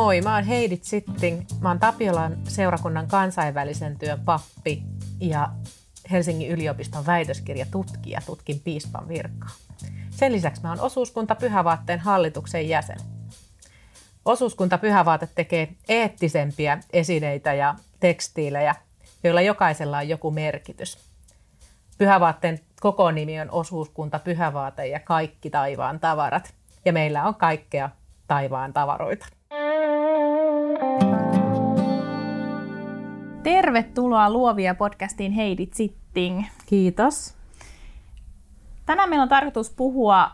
Moi, mä oon Heidi Sitting. Mä oon Tapiolan seurakunnan kansainvälisen työn pappi ja Helsingin yliopiston väitöskirjatutkija, tutkin piispan virkaa. Sen lisäksi mä oon osuuskunta Pyhävaatteen hallituksen jäsen. Osuuskunta Pyhävaate tekee eettisempiä esineitä ja tekstiilejä, joilla jokaisella on joku merkitys. Pyhävaatteen koko nimi on Osuuskunta Pyhävaate ja kaikki taivaan tavarat. Ja meillä on kaikkea taivaan tavaroita. Tervetuloa Luovia podcastiin Heidi Zitting. Kiitos. Tänään meillä on tarkoitus puhua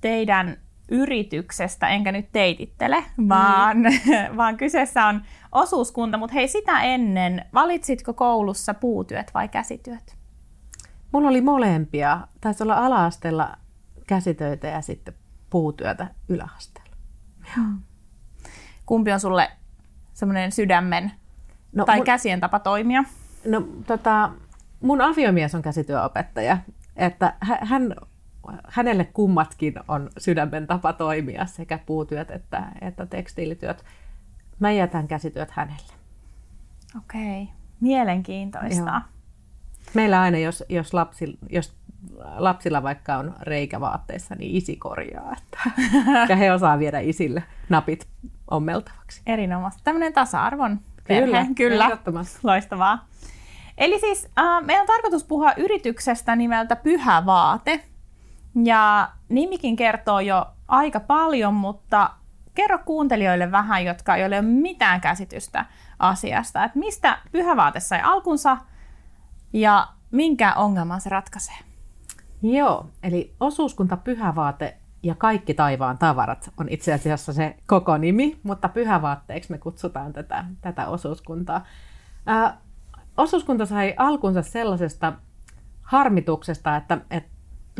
teidän yrityksestä, enkä nyt teitittele, vaan, mm. vaan kyseessä on osuuskunta. Mutta hei, sitä ennen, valitsitko koulussa puutyöt vai käsityöt? Mulla oli molempia. Taisi olla ala-asteella käsitöitä ja sitten puutyötä yläasteella. Kumpi on sulle semmoinen sydämen no, tai mun, käsien tapa toimia? No tota, mun aviomies on käsityöopettaja, että hän, hänelle kummatkin on sydämen tapa toimia, sekä puutyöt että, että tekstiilityöt. Mä jätän käsityöt hänelle. Okei, okay. mielenkiintoista. Joo. Meillä aina, jos, jos, lapsi, jos lapsilla vaikka on reikä vaatteissa, niin isi korjaa. Että, ja he osaa viedä isille napit ommeltavaksi. Erinomaista. Tämmöinen tasa-arvon perhe. Kyllä, kyllä. Loistavaa. Eli siis äh, meillä on tarkoitus puhua yrityksestä nimeltä Pyhä Vaate. Ja nimikin kertoo jo aika paljon, mutta kerro kuuntelijoille vähän, jotka ei ole mitään käsitystä asiasta, että mistä Pyhävaate sai alkunsa ja minkä ongelman se ratkaisee. Joo, eli osuuskunta Pyhävaate ja kaikki taivaan tavarat on itse asiassa se koko nimi, mutta pyhävaatteeksi me kutsutaan tätä, tätä osuuskuntaa. Ää, osuuskunta sai alkunsa sellaisesta harmituksesta, että, että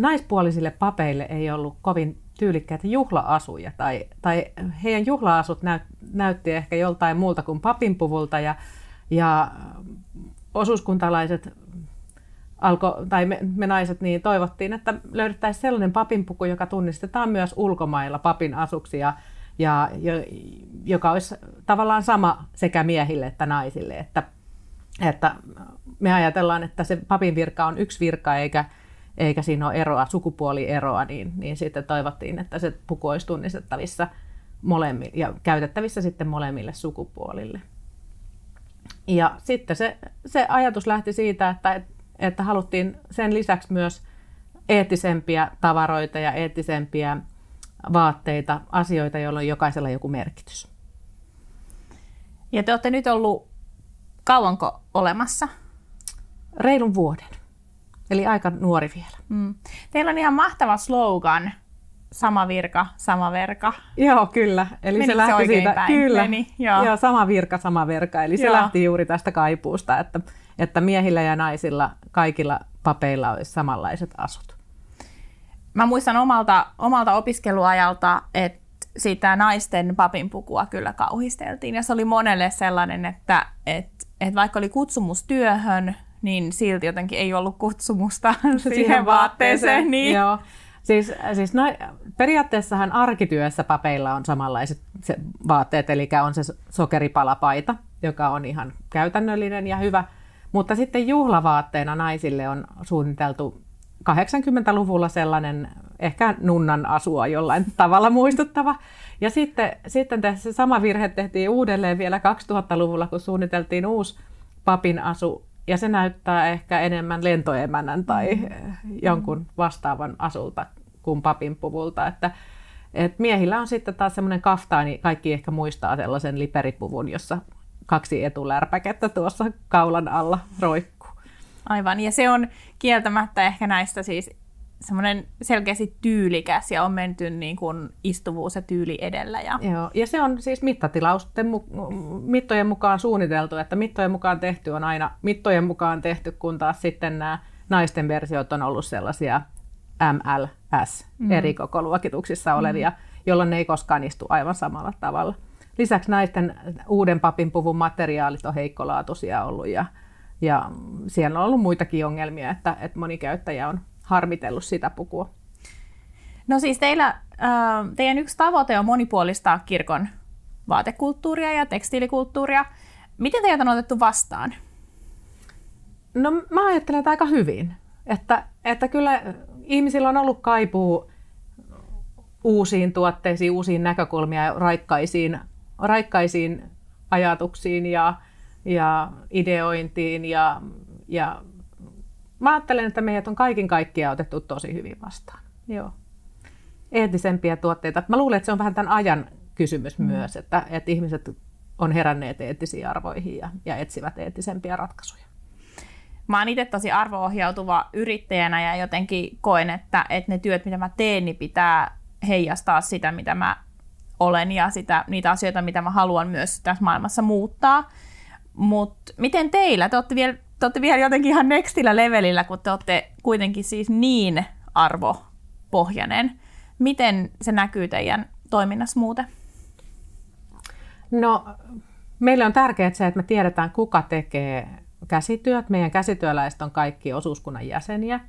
naispuolisille papeille ei ollut kovin tyylikkäitä juhlaasuja, tai, tai heidän juhlaasut näyt, näytti ehkä joltain muulta kuin papinpuvulta, ja, ja osuuskuntalaiset alko, tai me, me naiset niin toivottiin, että löydettäisiin sellainen papinpuku, joka tunnistetaan myös ulkomailla papin asuksi ja, ja, joka olisi tavallaan sama sekä miehille että naisille. Että, että me ajatellaan, että se papin virka on yksi virka eikä, eikä siinä ole eroa, sukupuolieroa, niin, niin sitten toivottiin, että se puku olisi tunnistettavissa molemmille ja käytettävissä sitten molemmille sukupuolille. Ja sitten se, se ajatus lähti siitä, että että haluttiin sen lisäksi myös eettisempiä tavaroita ja eettisempiä vaatteita, asioita, joilla on jokaisella joku merkitys. Ja te olette nyt ollut kauanko olemassa? Reilun vuoden. Eli aika nuori vielä. Mm. Teillä on ihan mahtava slogan, sama virka, sama verka. Joo, kyllä. Eli Menikö se lähti se siitä, päin? kyllä. Meni, joo. joo. sama virka, sama verka. Eli joo. se lähti juuri tästä kaipuusta, että että miehillä ja naisilla kaikilla papeilla olisi samanlaiset asut. Mä muistan omalta, omalta opiskeluajalta, että sitä naisten papinpukua kyllä kauhisteltiin. Ja se oli monelle sellainen, että, että, että vaikka oli kutsumustyöhön, niin silti jotenkin ei ollut kutsumusta siihen, siihen vaatteeseen. Niin. Joo. Siis, siis no, periaatteessahan arkityössä papeilla on samanlaiset se vaatteet, eli on se sokeripalapaita, joka on ihan käytännöllinen ja hyvä – mutta sitten juhlavaatteena naisille on suunniteltu 80-luvulla sellainen ehkä nunnan asua jollain tavalla muistuttava. Ja sitten, sitten tässä sama virhe tehtiin uudelleen vielä 2000-luvulla, kun suunniteltiin uusi papin asu. Ja se näyttää ehkä enemmän lentoemännän tai mm. jonkun vastaavan asulta kuin papin puvulta. Että, et miehillä on sitten taas semmoinen kaftaani, kaikki ehkä muistaa sellaisen liperipuvun, jossa kaksi etulärpäkettä tuossa kaulan alla roikkuu. Aivan, ja se on kieltämättä ehkä näistä siis semmoinen selkeästi tyylikäs ja on menty niin kuin istuvuus ja tyyli edellä. Ja... Joo, ja se on siis mittatilausten mittojen mukaan suunniteltu, että mittojen mukaan tehty on aina mittojen mukaan tehty, kun taas sitten nämä naisten versiot on ollut sellaisia MLS, mm. eri koko luokituksissa olevia, mm. jolloin ne ei koskaan istu aivan samalla tavalla. Lisäksi naisten uuden papin puvun materiaalit on heikkolaatuisia ollut ja, ja siellä on ollut muitakin ongelmia, että, että moni käyttäjä on harmitellut sitä pukua. No siis teillä, teidän yksi tavoite on monipuolistaa kirkon vaatekulttuuria ja tekstiilikulttuuria. Miten teitä on otettu vastaan? No mä ajattelen, että aika hyvin. Että, että kyllä ihmisillä on ollut kaipuu uusiin tuotteisiin, uusiin näkökulmiin ja raikkaisiin, raikkaisiin ajatuksiin ja, ja ideointiin. Ja, ja mä ajattelen, että meidät on kaiken kaikkiaan otettu tosi hyvin vastaan. Joo. Eettisempiä tuotteita. Mä luulen, että se on vähän tämän ajan kysymys mm. myös, että, että ihmiset on heränneet eettisiin arvoihin ja, ja etsivät eettisempiä ratkaisuja mä oon itse tosi arvoohjautuva yrittäjänä ja jotenkin koen, että, että ne työt, mitä mä teen, niin pitää heijastaa sitä, mitä mä olen ja sitä, niitä asioita, mitä mä haluan myös tässä maailmassa muuttaa. Mutta miten teillä? Te olette, vielä, te olette vielä jotenkin ihan nextillä levelillä, kun te olette kuitenkin siis niin arvopohjainen. Miten se näkyy teidän toiminnassa muuten? No, meille on tärkeää se, että me tiedetään, kuka tekee käsityöt. Meidän käsityöläiset on kaikki osuuskunnan jäseniä.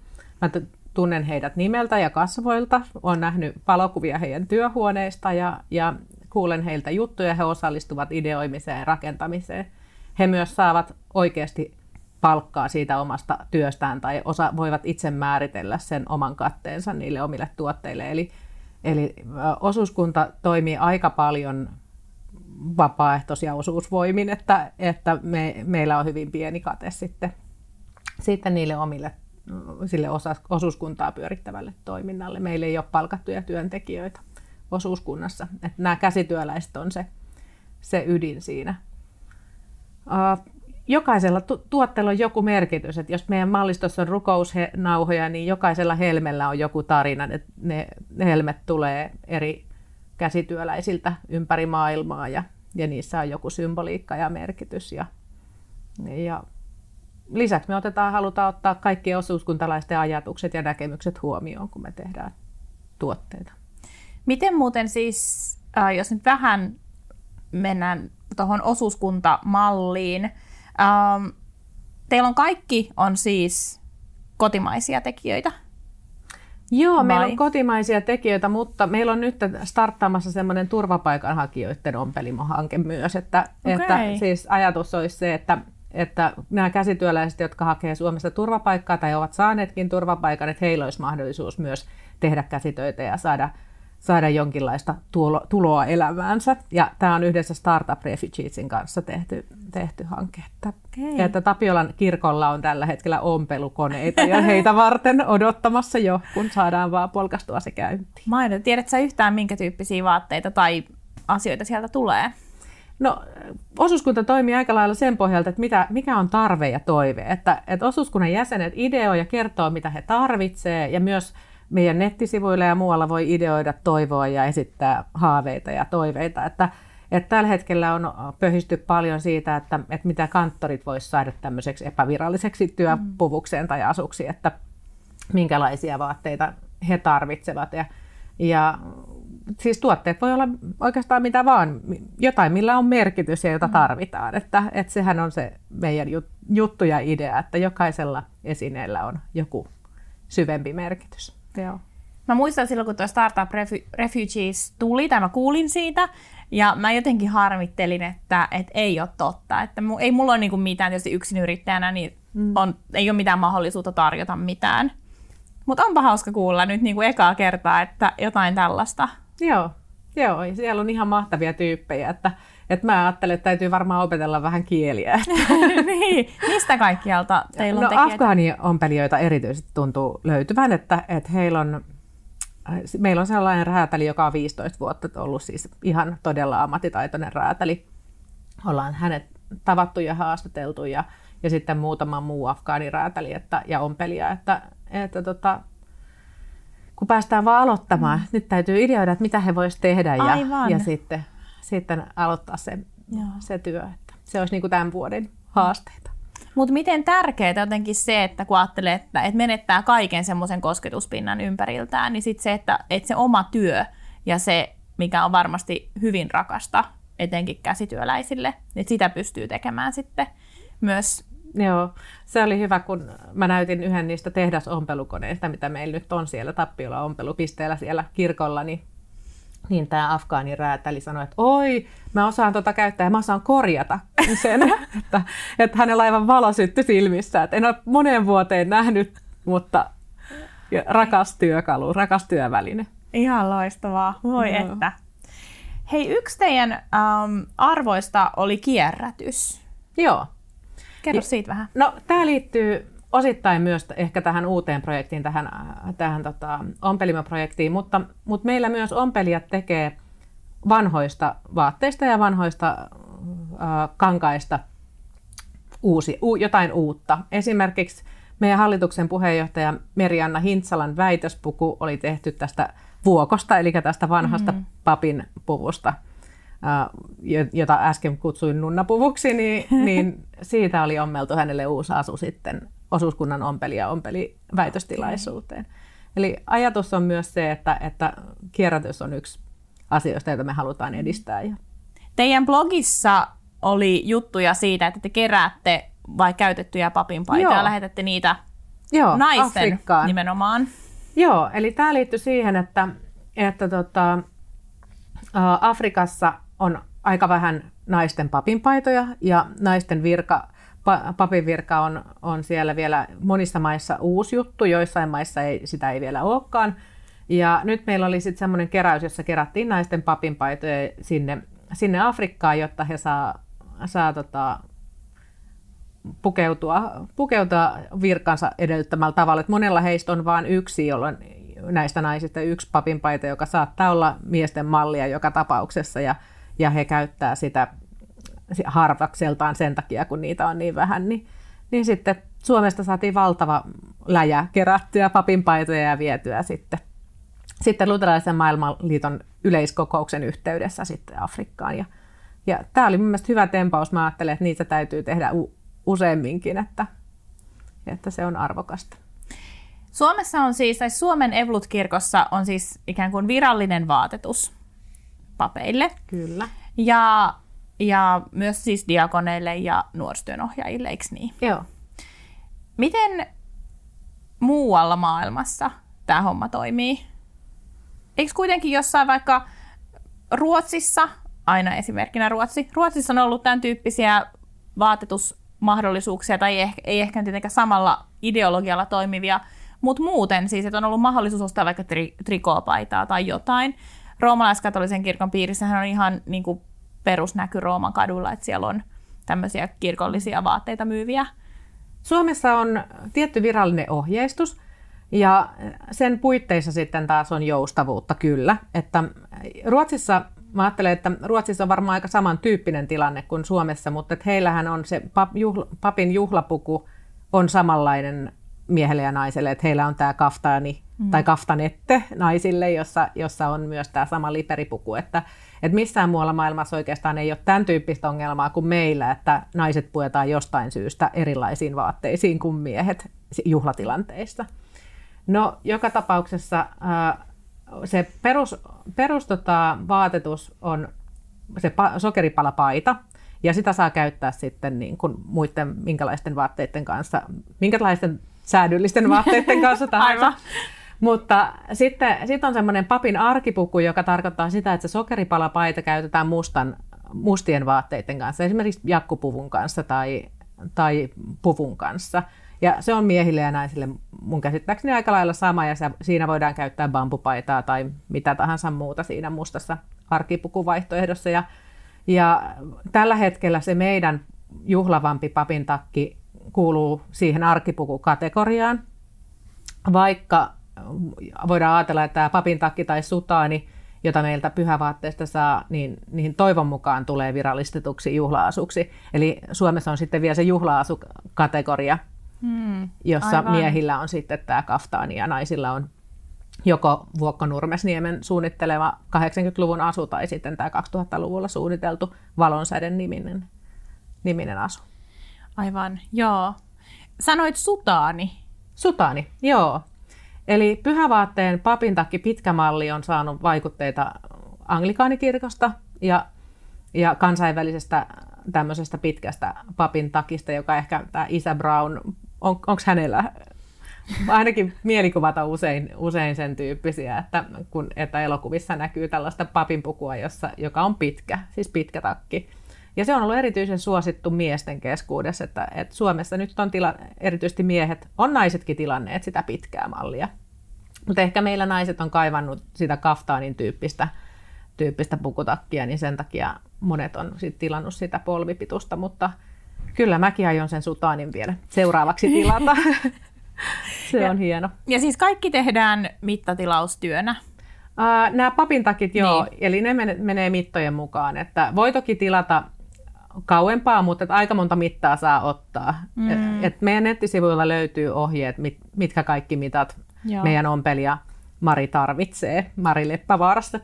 Mä tunnen heidät nimeltä ja kasvoilta, olen nähnyt palokuvia heidän työhuoneista ja, ja kuulen heiltä juttuja, he osallistuvat ideoimiseen ja rakentamiseen. He myös saavat oikeasti palkkaa siitä omasta työstään tai osa, voivat itse määritellä sen oman katteensa niille omille tuotteille. Eli, eli osuuskunta toimii aika paljon vapaaehtoisia osuusvoimin, että, että me, meillä on hyvin pieni kate sitten, sitten niille omille sille osa, osuuskuntaa pyörittävälle toiminnalle. Meillä ei ole palkattuja työntekijöitä osuuskunnassa. Että nämä käsityöläiset on se, se ydin siinä. Jokaisella tu- tuotteella on joku merkitys. Että jos meidän mallistossa on rukousnauhoja, niin jokaisella helmellä on joku tarina. Että ne helmet tulee eri käsityöläisiltä ympäri maailmaa ja, ja niissä on joku symboliikka ja merkitys. Ja, ja lisäksi me otetaan, halutaan ottaa kaikki osuuskuntalaisten ajatukset ja näkemykset huomioon, kun me tehdään tuotteita. Miten muuten siis, äh, jos nyt vähän mennään tuohon osuuskuntamalliin, ähm, teillä on kaikki on siis kotimaisia tekijöitä? Joo, Vai? meillä on kotimaisia tekijöitä, mutta meillä on nyt starttaamassa semmoinen turvapaikanhakijoiden ompelimohanke myös, että, okay. että siis ajatus olisi se, että että nämä käsityöläiset, jotka hakee Suomesta turvapaikkaa tai ovat saaneetkin turvapaikan, että heillä olisi mahdollisuus myös tehdä käsitöitä ja saada, saada jonkinlaista tulo, tuloa elämäänsä. Ja tämä on yhdessä Startup Refugeesin kanssa tehty, tehty hanke. Että, okay. että Tapiolan kirkolla on tällä hetkellä ompelukoneita ja heitä varten odottamassa jo, kun saadaan vaan polkastua se käyntiin. Maino, tiedätkö yhtään, minkä tyyppisiä vaatteita tai asioita sieltä tulee? No, osuuskunta toimii aika lailla sen pohjalta, että mitä, mikä on tarve ja toive. Että, että osuuskunnan jäsenet ideoi ja kertoo, mitä he tarvitsevat, ja myös meidän nettisivuilla ja muualla voi ideoida, toivoa ja esittää haaveita ja toiveita. Että, että tällä hetkellä on pöhisty paljon siitä, että, että mitä kanttorit voisivat saada tämmöiseksi epäviralliseksi työpuvukseen tai asuksi, että minkälaisia vaatteita he tarvitsevat. Ja, ja siis tuotteet voi olla oikeastaan mitä vaan, jotain millä on merkitys ja jota mm. tarvitaan. Että, että sehän on se meidän juttu ja idea, että jokaisella esineellä on joku syvempi merkitys. Joo. Mä muistan silloin, kun tuo Startup Refugees tuli, tai mä kuulin siitä, ja mä jotenkin harmittelin, että, että ei ole totta. Että mu, ei mulla ole niin mitään, tietysti yksin yrittäjänä, niin mm. on, ei ole mitään mahdollisuutta tarjota mitään. Mutta onpa hauska kuulla nyt niin kuin ekaa kertaa, että jotain tällaista Joo, joo, siellä on ihan mahtavia tyyppejä, että, että mä ajattelen, että täytyy varmaan opetella vähän kieliä. niin, mistä kaikkialta teillä on no, tekijät? Afgaani-ompelijoita erityisesti tuntuu löytyvän, että, että heillä on, meillä on sellainen räätäli, joka on 15 vuotta ollut siis ihan todella ammattitaitoinen räätäli. Ollaan hänet tavattu ja haastateltu ja, ja sitten muutama muu afgaaniräätäli että, ja ompelija, että, että tota, kun päästään vaan aloittamaan. Mm. Nyt täytyy ideoida, että mitä he voisivat tehdä ja, ja sitten, sitten aloittaa se, se työ. Että se olisi niin kuin tämän vuoden haasteita. Mutta miten tärkeää jotenkin se, että kun ajattelee, että, että menettää kaiken semmoisen kosketuspinnan ympäriltään, niin sitten se, että, että se oma työ ja se, mikä on varmasti hyvin rakasta, etenkin käsityöläisille, että sitä pystyy tekemään sitten myös Joo, se oli hyvä, kun mä näytin yhden niistä tehdasompelukoneista, mitä meillä nyt on siellä Tappiola ompelupisteellä siellä kirkolla, niin, niin tämä afgaani räätäli sanoi, että oi, mä osaan tota käyttää ja mä osaan korjata sen, että, että hänellä aivan valo syttyi silmissä, että en ole moneen vuoteen nähnyt, mutta rakas työkalu, rakas työväline. Ihan loistavaa, voi Joo. että. Hei, yksi teidän ähm, arvoista oli kierrätys. Joo. Kerro siitä vähän. No, tämä liittyy osittain myös ehkä tähän uuteen projektiin, tähän, tähän tota, ompelimoprojektiin, mutta, mutta meillä myös ompelijat tekee vanhoista vaatteista ja vanhoista äh, kankaista uusi, u, jotain uutta. Esimerkiksi meidän hallituksen puheenjohtaja Merianna Hintsalan väitöspuku oli tehty tästä vuokosta, eli tästä vanhasta mm-hmm. papin puvusta – jota äsken kutsuin nunnapuvuksi, niin, niin siitä oli ommeltu hänelle uusi asu sitten osuuskunnan ompeli ja ompeli väitöstilaisuuteen. Okay. Eli ajatus on myös se, että, että kierrätys on yksi asioista, joita me halutaan edistää. Teidän blogissa oli juttuja siitä, että te keräätte vai käytettyjä papinpaitoja ja lähetätte niitä Joo, naisten Afrikkaan. nimenomaan. Joo, eli tämä liittyy siihen, että, että tota, Afrikassa on aika vähän naisten papinpaitoja ja naisten virka, pa, papin virka on, on siellä vielä monissa maissa uusi juttu, joissain maissa ei, sitä ei vielä olekaan. Ja nyt meillä oli sitten semmoinen keräys, jossa kerättiin naisten papinpaitoja sinne, sinne Afrikkaan, jotta he saa, saa tota, pukeutua, pukeutua virkansa edellyttämällä tavalla. Et monella heistä on vain yksi, jolloin näistä naisista yksi papinpaita, joka saattaa olla miesten mallia joka tapauksessa. Ja ja he käyttää sitä harvakseltaan sen takia, kun niitä on niin vähän, niin, niin sitten Suomesta saatiin valtava läjä kerättyä papinpaitoja ja vietyä sitten, sitten luterilaisen maailmanliiton yleiskokouksen yhteydessä sitten Afrikkaan. Ja, ja tämä oli mielestäni hyvä tempaus. Mä ajattelen, että niitä täytyy tehdä u- useamminkin, että, että se on arvokasta. Suomessa on siis, tai Suomen Evlut-kirkossa on siis ikään kuin virallinen vaatetus papeille. Kyllä. Ja, ja myös siis diakoneille ja nuorisotyönohjaajille, eikö niin? Joo. Miten muualla maailmassa tämä homma toimii? Eikö kuitenkin jossain vaikka Ruotsissa, aina esimerkkinä Ruotsi, Ruotsissa on ollut tämän tyyppisiä vaatetusmahdollisuuksia, tai ei ehkä, ei ehkä tietenkään samalla ideologialla toimivia, mutta muuten siis, että on ollut mahdollisuus ostaa vaikka tri, trikoopaitaa tai jotain roomalaiskatolisen kirkon piirissähän on ihan niin kuin perusnäky Rooman kadulla, että siellä on tämmöisiä kirkollisia vaatteita myyviä. Suomessa on tietty virallinen ohjeistus, ja sen puitteissa sitten taas on joustavuutta kyllä. Että Ruotsissa, mä ajattelen, että Ruotsissa on varmaan aika samantyyppinen tilanne kuin Suomessa, mutta että heillähän on se pap, juhla, papin juhlapuku on samanlainen miehelle ja naiselle, että heillä on tämä kaftaani mm. tai kaftanette naisille, jossa, jossa on myös tämä sama liperipuku, että, että missään muualla maailmassa oikeastaan ei ole tämän tyyppistä ongelmaa kuin meillä, että naiset puetaan jostain syystä erilaisiin vaatteisiin kuin miehet juhlatilanteissa. No, joka tapauksessa se perus, perus tota, vaatetus on se pa- sokeripalapaita, ja sitä saa käyttää sitten niin kuin muiden minkälaisten vaatteiden kanssa, minkälaisten säädyllisten vaatteiden kanssa tahansa. Aivan. Mutta sitten sit on semmoinen papin arkipuku, joka tarkoittaa sitä, että se sokeripalapaita käytetään mustan, mustien vaatteiden kanssa, esimerkiksi jakkupuvun kanssa tai, tai puvun kanssa. Ja se on miehille ja naisille mun käsittääkseni aika lailla sama, ja siinä voidaan käyttää bambupaitaa tai mitä tahansa muuta siinä mustassa arkipukuvaihtoehdossa. Ja, ja tällä hetkellä se meidän juhlavampi papin takki kuuluu siihen arkipukukategoriaan, vaikka voidaan ajatella, että tämä papin takki tai sutaani, jota meiltä pyhävaatteesta saa, niin niihin toivon mukaan tulee virallistetuksi juhlaasuksi. Eli Suomessa on sitten vielä se juhlaasukategoria, hmm, jossa aivan. miehillä on sitten tämä kaftaani ja naisilla on joko Vuokko Nurmesniemen suunnitteleva 80-luvun asu tai sitten tämä 2000-luvulla suunniteltu Valonsäden niminen, niminen asu. Aivan, joo. Sanoit sutaani. Sutaani, joo. Eli pyhävaatteen papintakki pitkä malli on saanut vaikutteita anglikaanikirkosta ja, ja kansainvälisestä tämmöisestä pitkästä papin takista, joka ehkä tämä Isä Brown, on, onko hänellä ainakin mielikuvata usein, usein sen tyyppisiä, että, kun, että elokuvissa näkyy tällaista papinpukua, jossa, joka on pitkä, siis pitkä takki. Ja se on ollut erityisen suosittu miesten keskuudessa, että, että Suomessa nyt on tila, erityisesti miehet, on naisetkin tilanneet sitä pitkää mallia. Mutta ehkä meillä naiset on kaivannut sitä kaftaanin tyyppistä, tyyppistä pukutakkia, niin sen takia monet on sit tilannut sitä polvipitusta, mutta kyllä mäkin aion sen sutaanin vielä seuraavaksi tilata. Se ja, on hieno. Ja siis kaikki tehdään mittatilaustyönä. Uh, nämä papintakit, joo, niin. eli ne menee mittojen mukaan. Että voi toki tilata kauempaa, mutta että aika monta mittaa saa ottaa. Mm. Et, et meidän nettisivuilla löytyy ohjeet, mit, mitkä kaikki mitat joo. meidän ompelija Mari tarvitsee. Mari Leppävaarasta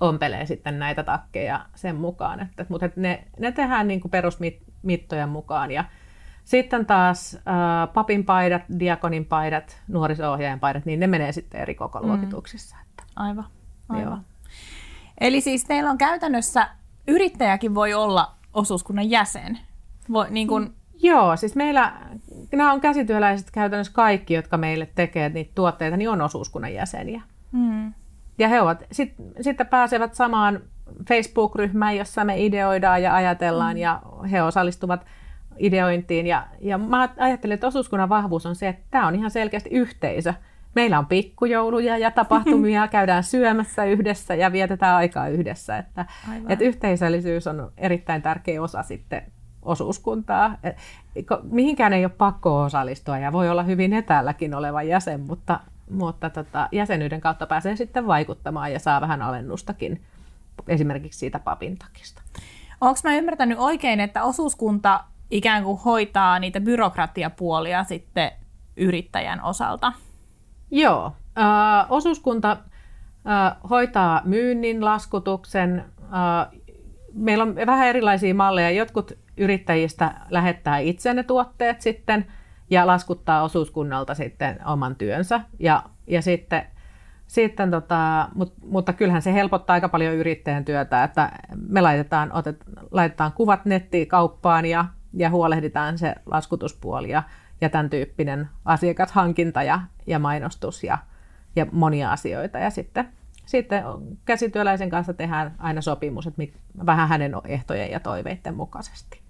ompelee sitten näitä takkeja sen mukaan. Että, mutta että ne, ne tehdään niin kuin perusmittojen mukaan. Ja sitten taas äh, papin paidat, diakonin paidat, nuoriso-ohjaajan paidat, niin ne menee sitten eri kokoluokituksissa. Mm. Aivan, aivan. Joo. Eli siis teillä on käytännössä, yrittäjäkin voi olla osuuskunnan jäsen. Voi, niin kun... Joo, siis meillä, nämä on käsityöläiset käytännössä kaikki, jotka meille tekee niitä tuotteita, niin on osuuskunnan jäseniä. Mm. Ja he ovat, sit, sitten pääsevät samaan Facebook-ryhmään, jossa me ideoidaan ja ajatellaan, mm. ja he osallistuvat ideointiin. Ja, ja mä ajattelen, että osuuskunnan vahvuus on se, että tämä on ihan selkeästi yhteisö. Meillä on pikkujouluja ja tapahtumia, käydään syömässä yhdessä ja vietetään aikaa yhdessä. Että, että yhteisöllisyys on erittäin tärkeä osa sitten osuuskuntaa. Et, mihinkään ei ole pakko osallistua ja voi olla hyvin etäälläkin oleva jäsen, mutta, mutta tota, jäsenyyden kautta pääsee sitten vaikuttamaan ja saa vähän alennustakin esimerkiksi siitä papintakista. Onko mä ymmärtänyt oikein, että osuuskunta ikään kuin hoitaa niitä byrokratiapuolia sitten yrittäjän osalta? Joo. Äh, osuuskunta äh, hoitaa myynnin, laskutuksen. Äh, meillä on vähän erilaisia malleja. Jotkut yrittäjistä lähettää itse ne tuotteet sitten ja laskuttaa osuuskunnalta sitten oman työnsä. Ja, ja sitten, sitten tota, mut, mutta kyllähän se helpottaa aika paljon yrittäjän työtä, että me laitetaan, otet, laitetaan kuvat nettiin kauppaan ja ja huolehditaan se laskutuspuoli ja, ja tämän tyyppinen asiakashankinta ja, ja mainostus ja, ja monia asioita. Ja sitten, sitten käsityöläisen kanssa tehdään aina sopimus, että mit, vähän hänen ehtojen ja toiveiden mukaisesti.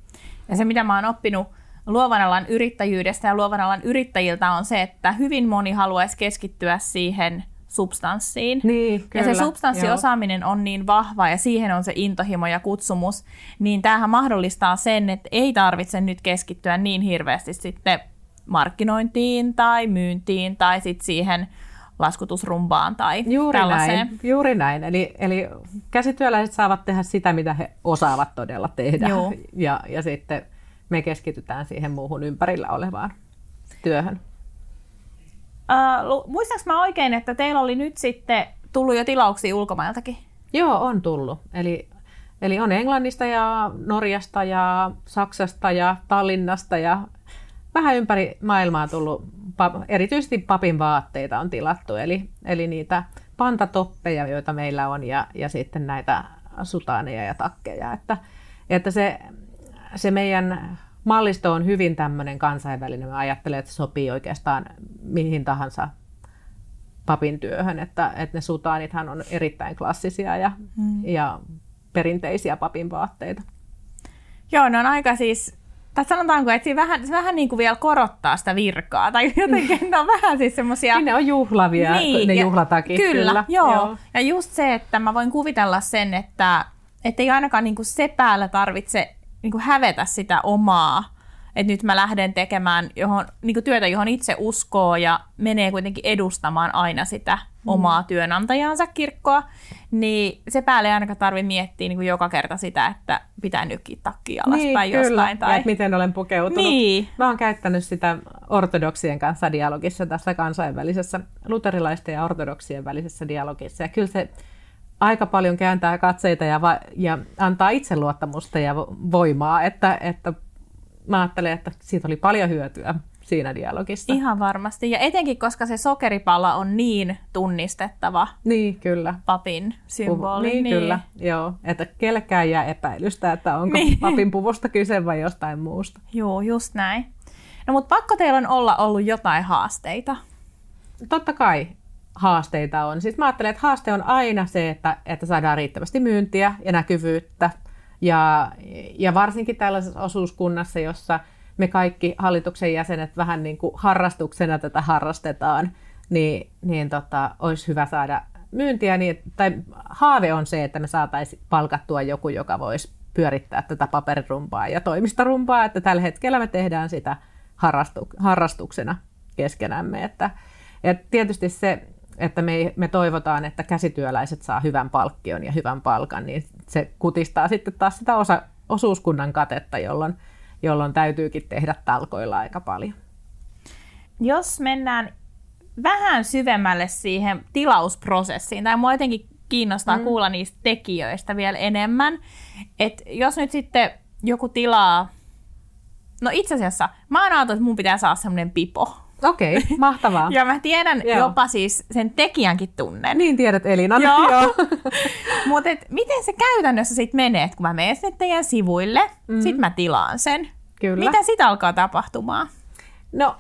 Ja se, mitä mä oon oppinut luovan alan yrittäjyydestä ja luovan alan yrittäjiltä on se, että hyvin moni haluaisi keskittyä siihen substanssiin. Niin, kyllä, ja se substanssiosaaminen joo. on niin vahva ja siihen on se intohimo ja kutsumus, niin tämähän mahdollistaa sen, että ei tarvitse nyt keskittyä niin hirveästi sitten markkinointiin tai myyntiin tai sitten siihen laskutusrumbaan tai juuri tällaiseen. Näin, juuri näin. Eli, eli käsityöläiset saavat tehdä sitä, mitä he osaavat todella tehdä. Joo. Ja, ja sitten me keskitytään siihen muuhun ympärillä olevaan työhön. Uh, muistaaks mä oikein, että teillä oli nyt sitten tullut jo tilauksia ulkomailtakin? Joo, on tullut. Eli, eli on Englannista ja Norjasta ja Saksasta ja Tallinnasta ja vähän ympäri maailmaa tullut, erityisesti papin vaatteita on tilattu, eli, eli niitä pantatoppeja, joita meillä on, ja, ja sitten näitä sutaaneja ja takkeja. Että, että se, se meidän mallisto on hyvin tämmöinen kansainvälinen. Mä ajattelen, että se sopii oikeastaan mihin tahansa papin työhön, että, että ne sutaanithan on erittäin klassisia ja, mm. ja perinteisiä papin vaatteita. Joo, ne on aika siis, tai sanotaanko, että se vähän, se vähän niin kuin vielä korottaa sitä virkaa, tai jotenkin ne on vähän siis semmoisia... Niin ne on juhlavia, niin, ne juhlatakit. Kyllä, kyllä. Joo. joo. Ja just se, että mä voin kuvitella sen, että ei ainakaan niin kuin se päällä tarvitse niin kuin hävetä sitä omaa, että nyt mä lähden tekemään johon, niin kuin työtä, johon itse uskoo ja menee kuitenkin edustamaan aina sitä omaa työnantajansa kirkkoa, niin se päälle ei ainakaan tarvitse miettiä niin kuin joka kerta sitä, että pitää nykiä takki alaspäin niin, jostain. Kyllä. Tai... Ja miten olen pukeutunut. Niin. Mä oon käyttänyt sitä ortodoksien kanssa dialogissa tässä kansainvälisessä, luterilaisten ja ortodoksien välisessä dialogissa. Ja kyllä se aika paljon kääntää katseita ja, va- ja antaa itseluottamusta ja voimaa, että, että mä ajattelen, että siitä oli paljon hyötyä siinä dialogissa. Ihan varmasti. Ja etenkin, koska se sokeripala on niin tunnistettava niin, kyllä. papin symboli. Niin, niin, kyllä. Joo. Että kellekään jää epäilystä, että onko niin. papin puvusta kyse vai jostain muusta. Joo, just näin. No mutta pakko teillä on olla ollut jotain haasteita. Totta kai haasteita on. Siis mä ajattelen, että haaste on aina se, että, että saadaan riittävästi myyntiä ja näkyvyyttä. Ja, ja varsinkin tällaisessa osuuskunnassa, jossa me kaikki hallituksen jäsenet vähän niin kuin harrastuksena tätä harrastetaan, niin, niin tota, olisi hyvä saada myyntiä. Niin, tai haave on se, että me saataisiin palkattua joku, joka voisi pyörittää tätä paperirumpaa ja toimistorumpaa, että tällä hetkellä me tehdään sitä harrastu, harrastuksena keskenämme. Että, et tietysti se, että me, me toivotaan, että käsityöläiset saa hyvän palkkion ja hyvän palkan, niin se kutistaa sitten taas sitä osa, osuuskunnan katetta, jolloin, jolloin täytyykin tehdä talkoilla aika paljon. Jos mennään vähän syvemmälle siihen tilausprosessiin, tai mua jotenkin kiinnostaa mm. kuulla niistä tekijöistä vielä enemmän, että jos nyt sitten joku tilaa, no itse asiassa mä oon ajatellut, että mun pitää saada semmoinen pipo, Okei, okay, mahtavaa. ja mä tiedän Joo. jopa siis sen tekijänkin tunnen. Niin tiedät Elina. Joo. Joo. Mutta miten se käytännössä sitten menee, että kun mä menen sinne teidän sivuille, mm. sitten mä tilaan sen. Kyllä. Mitä sitä alkaa tapahtumaan? No,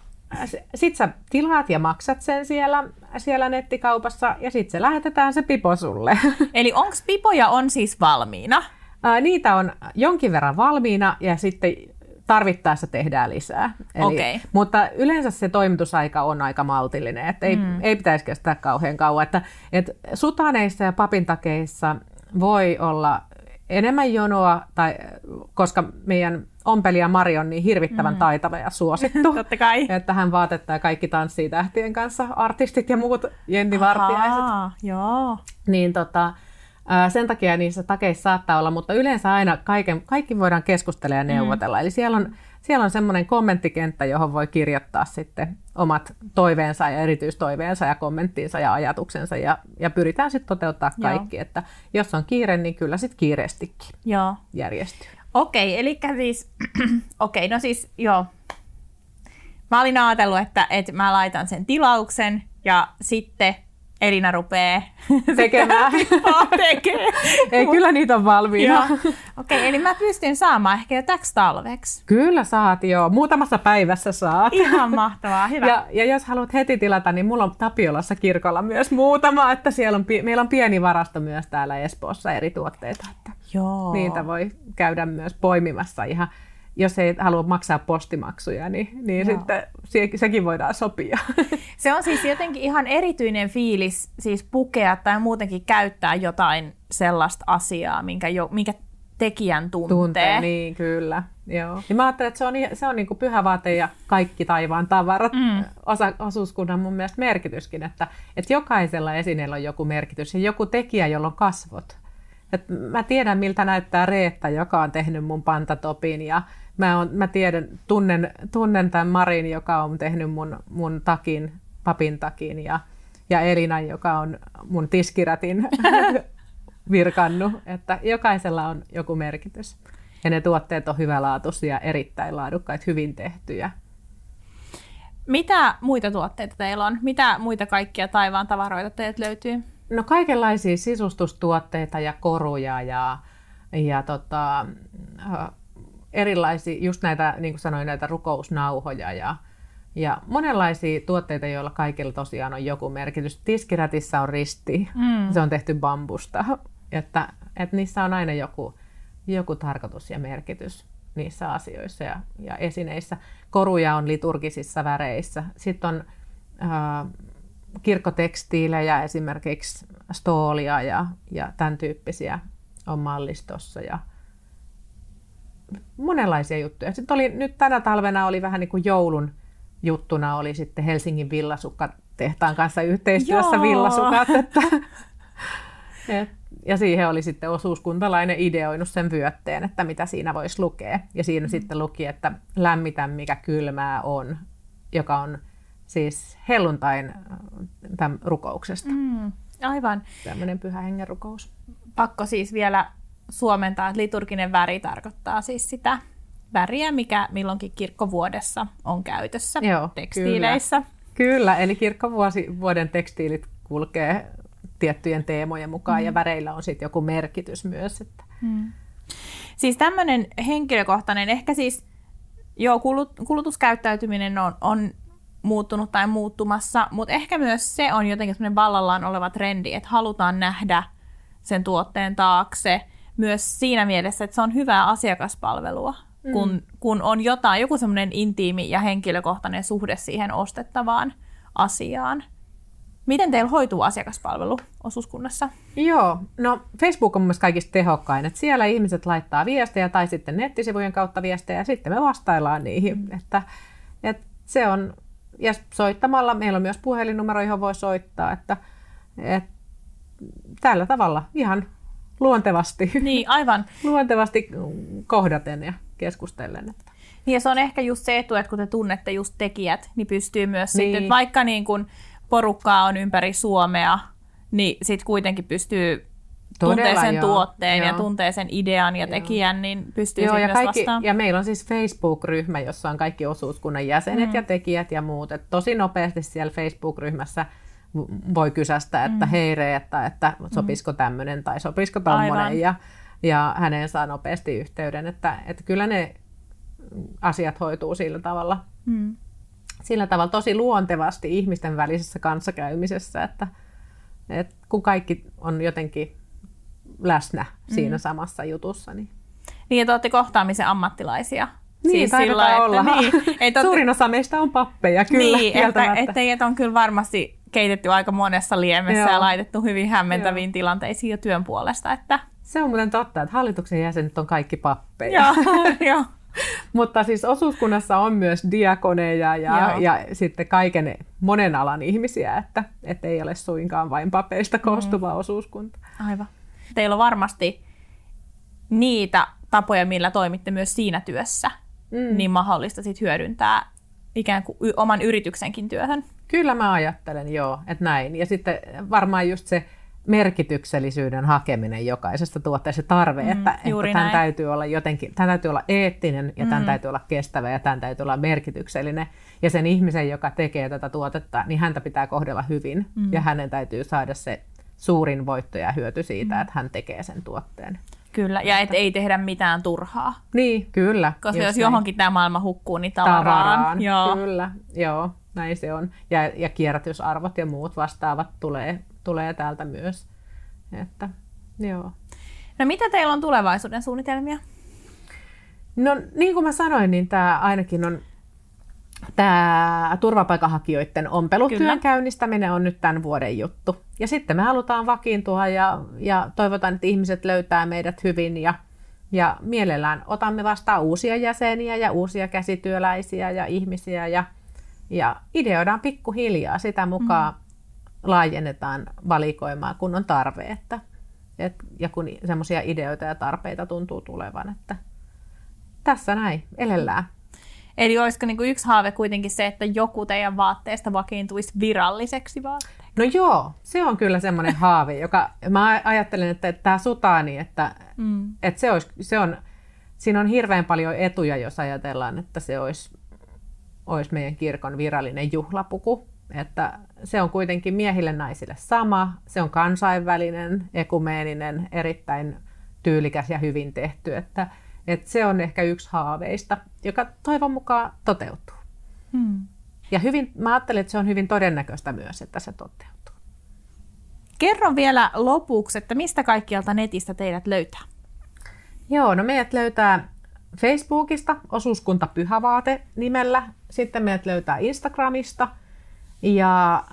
sit sä tilaat ja maksat sen siellä, siellä nettikaupassa ja sitten se lähetetään se pipo sulle. Eli onko pipoja on siis valmiina? Ää, niitä on jonkin verran valmiina ja sitten tarvittaessa tehdään lisää. Eli, okay. Mutta yleensä se toimitusaika on aika maltillinen, että ei, mm. ei pitäisi kestää kauhean kauan. Että, että sutaneissa ja papintakeissa voi olla enemmän jonoa, tai, koska meidän ompelija Mari on niin hirvittävän mm. taitava ja suosittu. Totta kai. Että hän vaatettaa kaikki tanssii tähtien kanssa, artistit ja muut Jenni Vartiaiset. joo. Niin tota, sen takia niissä takeissa saattaa olla, mutta yleensä aina kaiken, kaikki voidaan keskustella ja mm. neuvotella. Mm. Eli siellä on, siellä on semmoinen kommenttikenttä, johon voi kirjoittaa sitten omat toiveensa ja erityistoiveensa ja kommenttiinsa ja ajatuksensa ja, ja pyritään sitten toteuttaa kaikki. Joo. Että jos on kiire, niin kyllä sitten kiireestikin joo. järjestyy. Okei, eli siis, okei, no siis joo. Mä olin ajatellut, että, että mä laitan sen tilauksen ja sitten Elina rupeaa tekemään. tekee. Ei, kyllä niitä on valmiina. Okei, okay, eli mä pystyn saamaan ehkä jo täksi talveksi. Kyllä saat joo. Muutamassa päivässä saat. Ihan mahtavaa, hyvä. Ja, ja jos haluat heti tilata, niin mulla on Tapiolassa kirkolla myös muutama, että siellä on, meillä on pieni varasto myös täällä Espoossa eri tuotteita. Että joo. Niitä voi käydä myös poimimassa ihan jos ei halua maksaa postimaksuja, niin, niin sitten se, sekin voidaan sopia. Se on siis jotenkin ihan erityinen fiilis siis pukea tai muutenkin käyttää jotain sellaista asiaa, minkä, jo, minkä tekijän tuntee. Tuntee, niin kyllä. Joo. Niin mä ajattelen, että se on, se on niin kuin pyhä vaate ja kaikki taivaan tavarat, mm. osa, osuuskunnan mun mielestä merkityskin, että, että jokaisella esineellä on joku merkitys ja joku tekijä, jolla on kasvot. Et mä tiedän, miltä näyttää Reetta, joka on tehnyt mun pantatopin ja mä, on, mä tiedän, tunnen, tunnen tämän Marin, joka on tehnyt mun, mun takin, papin takin ja, ja Elina, joka on mun tiskirätin virkannut. Että jokaisella on joku merkitys. Ja ne tuotteet on hyvälaatuisia, erittäin laadukkaita, hyvin tehtyjä. Mitä muita tuotteita teillä on? Mitä muita kaikkia taivaan tavaroita teiltä löytyy? No kaikenlaisia sisustustuotteita ja koruja ja, ja tota, erilaisia, just näitä, niin kuin sanoin, näitä rukousnauhoja ja, ja monenlaisia tuotteita, joilla kaikilla tosiaan on joku merkitys. Tiskirätissä on risti, mm. se on tehty bambusta, että, että niissä on aina joku, joku tarkoitus ja merkitys niissä asioissa ja, ja esineissä. Koruja on liturgisissa väreissä. Sitten on äh, kirkkotekstiilejä, esimerkiksi stoolia ja, ja tämän tyyppisiä on mallistossa. Ja monenlaisia juttuja. Sitten oli, nyt tänä talvena oli vähän niin kuin joulun juttuna oli sitten Helsingin villasukka tehtaan kanssa yhteistyössä villasukat. Että, et, ja siihen oli sitten osuuskuntalainen ideoinut sen vyötteen, että mitä siinä voisi lukea. Ja siinä mm. sitten luki, että lämmitä mikä kylmää on, joka on siis helluntain tämän rukouksesta. Mm, aivan. Tämmöinen pyhä hengen rukous. Pakko siis vielä suomentaa, että liturginen väri tarkoittaa siis sitä väriä, mikä milloinkin kirkkovuodessa on käytössä Joo, tekstiileissä. Kyllä. kyllä, eli kirkkovuoden tekstiilit kulkee tiettyjen teemojen mukaan mm. ja väreillä on sitten joku merkitys myös. Että. Mm. Siis tämmöinen henkilökohtainen, ehkä siis joo, kulut, kulutuskäyttäytyminen on, on muuttunut tai muuttumassa, mutta ehkä myös se on jotenkin semmoinen vallallaan oleva trendi, että halutaan nähdä sen tuotteen taakse myös siinä mielessä, että se on hyvää asiakaspalvelua, mm. kun, kun on jotain, joku semmoinen intiimi ja henkilökohtainen suhde siihen ostettavaan asiaan. Miten teillä hoituu asiakaspalvelu osuuskunnassa? Joo, no Facebook on mielestäni kaikista tehokkain, että siellä ihmiset laittaa viestejä tai sitten nettisivujen kautta viestejä ja sitten me vastaillaan niihin. Mm. Että, että se on, ja soittamalla, meillä on myös puhelinnumero, johon voi soittaa, että, että tällä tavalla ihan luontevasti, niin, aivan. luontevasti kohdaten ja keskustellen. Että. Niin ja se on ehkä just se etu, että kun te tunnette just tekijät, niin pystyy myös niin. sitten, vaikka niin kun porukkaa on ympäri Suomea, niin sitten kuitenkin pystyy tuntee sen joo, tuotteen joo. ja tuntee sen idean ja joo. tekijän, niin pystyy joo, ja myös kaikki, vastaan. Ja meillä on siis Facebook-ryhmä, jossa on kaikki osuuskunnan jäsenet mm. ja tekijät ja muut. Et tosi nopeasti siellä Facebook-ryhmässä voi kysästä, että mm. hei Reetta, että sopisiko tämmöinen tai sopisiko tommonen. Ja, ja häneen saa nopeasti yhteyden. Että, että kyllä ne asiat hoituu sillä tavalla. Mm sillä tavalla tosi luontevasti ihmisten välisessä kanssakäymisessä, että, että kun kaikki on jotenkin läsnä siinä mm. samassa jutussa. Niin, niin että olette kohtaamisen ammattilaisia. Niin, siis sillä, että, olla. Niin, että Suurin osa meistä on pappeja, kyllä. Niin, että, että teidät on kyllä varmasti keitetty aika monessa liemessä Joo. ja laitettu hyvin hämmentäviin Joo. tilanteisiin jo työn puolesta. Että... Se on muuten totta, että hallituksen jäsenet on kaikki pappeja. Joo, jo. Mutta siis osuuskunnassa on myös diakoneja ja, ja sitten kaiken monen alan ihmisiä, että, että ei ole suinkaan vain papeista mm. koostuva mm. osuuskunta. Aivan. Teillä on varmasti niitä tapoja, millä toimitte myös siinä työssä, mm. niin mahdollista sit hyödyntää ikään kuin oman yrityksenkin työhön. Kyllä mä ajattelen, joo, että näin. Ja sitten varmaan just se merkityksellisyyden hakeminen jokaisesta tuotteesta, tarve, mm, että, että tämän täytyy olla jotenkin, tämän täytyy olla eettinen ja mm. tämän täytyy olla kestävä ja tämän täytyy olla merkityksellinen. Ja sen ihmisen, joka tekee tätä tuotetta, niin häntä pitää kohdella hyvin mm. ja hänen täytyy saada se suurin voitto ja hyöty siitä, mm. että hän tekee sen tuotteen. Kyllä, ja et ei tehdä mitään turhaa. Niin, kyllä. Koska jos näin. johonkin tämä maailma hukkuu, niin tavaraan. tavaraan. Joo. Kyllä, joo, näin se on. Ja, ja kierrätysarvot ja muut vastaavat tulee tulee täältä myös. Että, joo. No mitä teillä on tulevaisuuden suunnitelmia? No niin kuin mä sanoin, niin tämä ainakin on tämä turvapaikanhakijoiden ompelutyön Kyllä. käynnistäminen on nyt tämän vuoden juttu. Ja sitten me halutaan vakiintua ja, ja toivotaan, että ihmiset löytää meidät hyvin ja, ja mielellään otamme vastaan uusia jäseniä ja uusia käsityöläisiä ja ihmisiä ja, ja ideoidaan pikkuhiljaa sitä mukaan, mm laajennetaan valikoimaa, kun on tarve, että, et, ja kun semmoisia ideoita ja tarpeita tuntuu tulevan, että tässä näin, elellään. Eli olisiko niin yksi haave kuitenkin se, että joku teidän vaatteesta vakiintuisi viralliseksi vaatteeksi? No joo, se on kyllä semmoinen haave, joka mä ajattelen, että tämä sutaani, että, mm. että se, olisi, se on, siinä on hirveän paljon etuja, jos ajatellaan, että se olisi, olisi meidän kirkon virallinen juhlapuku. Että se on kuitenkin miehille naisille sama, se on kansainvälinen, ekumeeninen, erittäin tyylikäs ja hyvin tehty. Että, että se on ehkä yksi haaveista, joka toivon mukaan toteutuu. Hmm. Ja hyvin, mä ajattelen, että se on hyvin todennäköistä myös, että se toteutuu. Kerro vielä lopuksi, että mistä kaikkialta netistä teidät löytää? Joo, no meidät löytää Facebookista, osuuskunta Pyhävaate nimellä. Sitten meidät löytää Instagramista – ja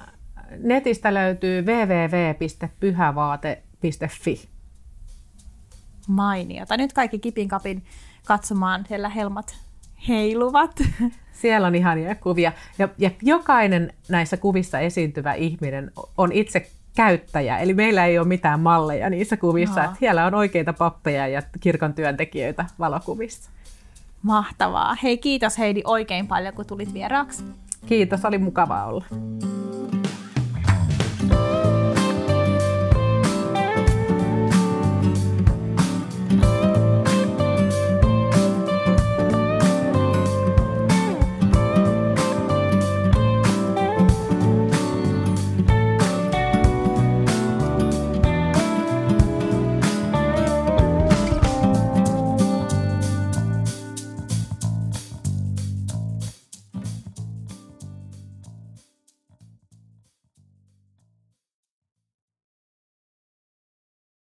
netistä löytyy www.pyhävaate.fi. Mainiota. Nyt kaikki kipin kapin katsomaan siellä helmat, heiluvat. Siellä on ihania kuvia. Ja, ja jokainen näissä kuvissa esiintyvä ihminen on itse käyttäjä, eli meillä ei ole mitään malleja niissä kuvissa. Että siellä on oikeita pappeja ja kirkon työntekijöitä valokuvissa. Mahtavaa. Hei kiitos Heidi oikein paljon, kun tulit vieraaksi. Kiitos, oli mukavaa olla.